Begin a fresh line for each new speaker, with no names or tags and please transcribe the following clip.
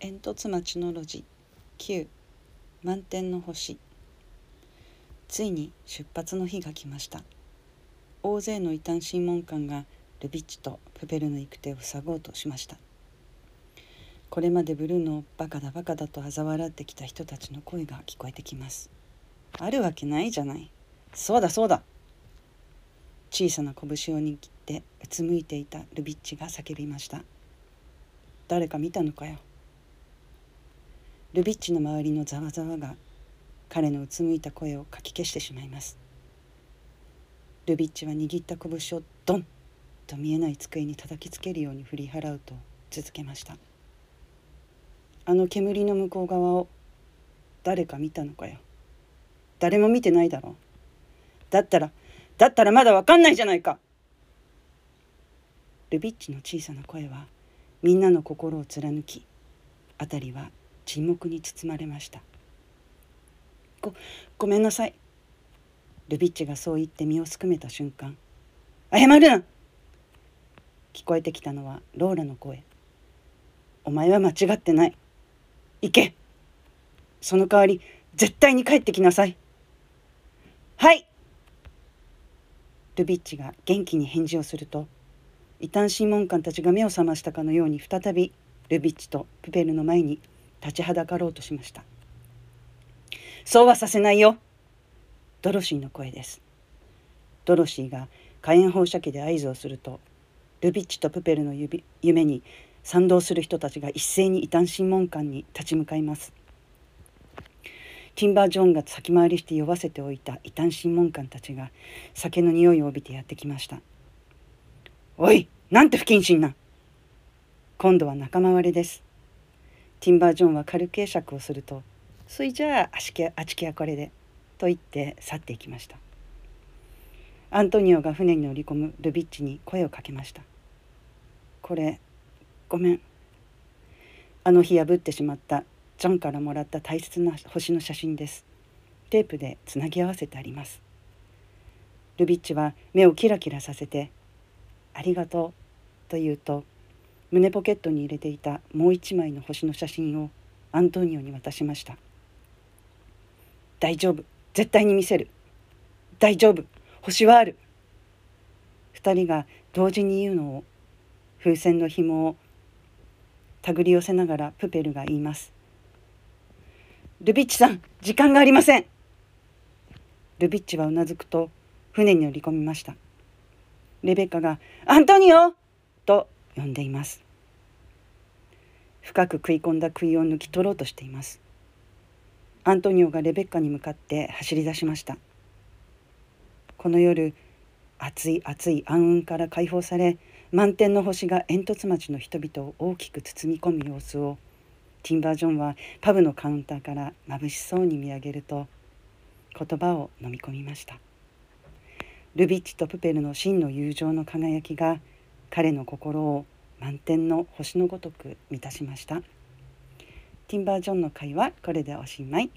煙突町の路地。9満天の星。ついに出発の日が来ました。大勢の異端審問官がルビッチとプペルの行く手を塞ごうとしました。これまでブルーのバカだバカだと嘲笑ってきた人たちの声が聞こえてきます。あるわけないじゃない。そうだそうだ。小さな拳を握ってうつむいていたルビッチが叫びました。誰か見たのかよ。ルビッチの周りのざわざわが彼のうつむいた声をかき消してしまいます。ルビッチは握った拳をドンと見えない机に叩きつけるように振り払うと続けました。あの煙の向こう側を誰か見たのかよ。誰も見てないだろう。だったらだったらまだわかんないじゃないか。ルビッチの小さな声はみんなの心を貫き辺りは沈黙に包まれました。ごごめんなさい。ルビッチがそう言って身をすくめた瞬間謝るな聞こえてきたのはローラの声。お前は間違ってない。行け。その代わり絶対に帰ってきなさい。はい。ルビッチが元気に返事をすると異端審問官たちが目を覚ましたかのように再びルビッチとプペルの前に立ちはだかろうとしました。そうはさせないよ。ドロシーの声です。ドロシーが火炎放射器で合図をするとルビッチとプペルの夢に賛同する人たちが一斉に異端審問官に立ち向かいます。ティンバー・ジョンが先回りして酔わせておいた異端審問官たちが酒の匂いを帯びてやってきました。おいなんて不謹慎な。今度は仲間割れです。ティンバー・ジョンは軽く会釈をすると「そいじゃああちきあちきはこれで」と言って去っていきました。アントニオが船に乗り込むルビッチに声をかけました「これごめん。あの日破ってしまったジョンからもらった大切な星の写真です。テープでつなぎ合わせてあります。ルビッチは目をキラキラさせて「ありがとう」と言うと胸ポケットに入れていたもう一枚の星の写真をアントニオに渡しました。大丈夫。絶対に見せる。大丈夫。星はある。二人が同時に言うのを風船の紐を手繰り寄せながらプペルが言います。ルビッチさん時間がありません。ルビッチはうなずくと船に乗り込みました。レベッカが「アントニオ!」と呼んでいます。深く食い込んだ杭を抜き取ろうとしています。アントニオがレベッカに向かって走り出しました。この夜暑い暑い暗雲から解放され満天の星が煙突町の人々を大きく包み込む様子をティンバー・ジョンはパブのカウンターから眩しそうに見上げると言葉を飲み込みました。ルビッチとプペルの真の友情の輝きが彼の心を満天の星のごとく満たしましたティンバー・ジョンの会はこれでおしまい。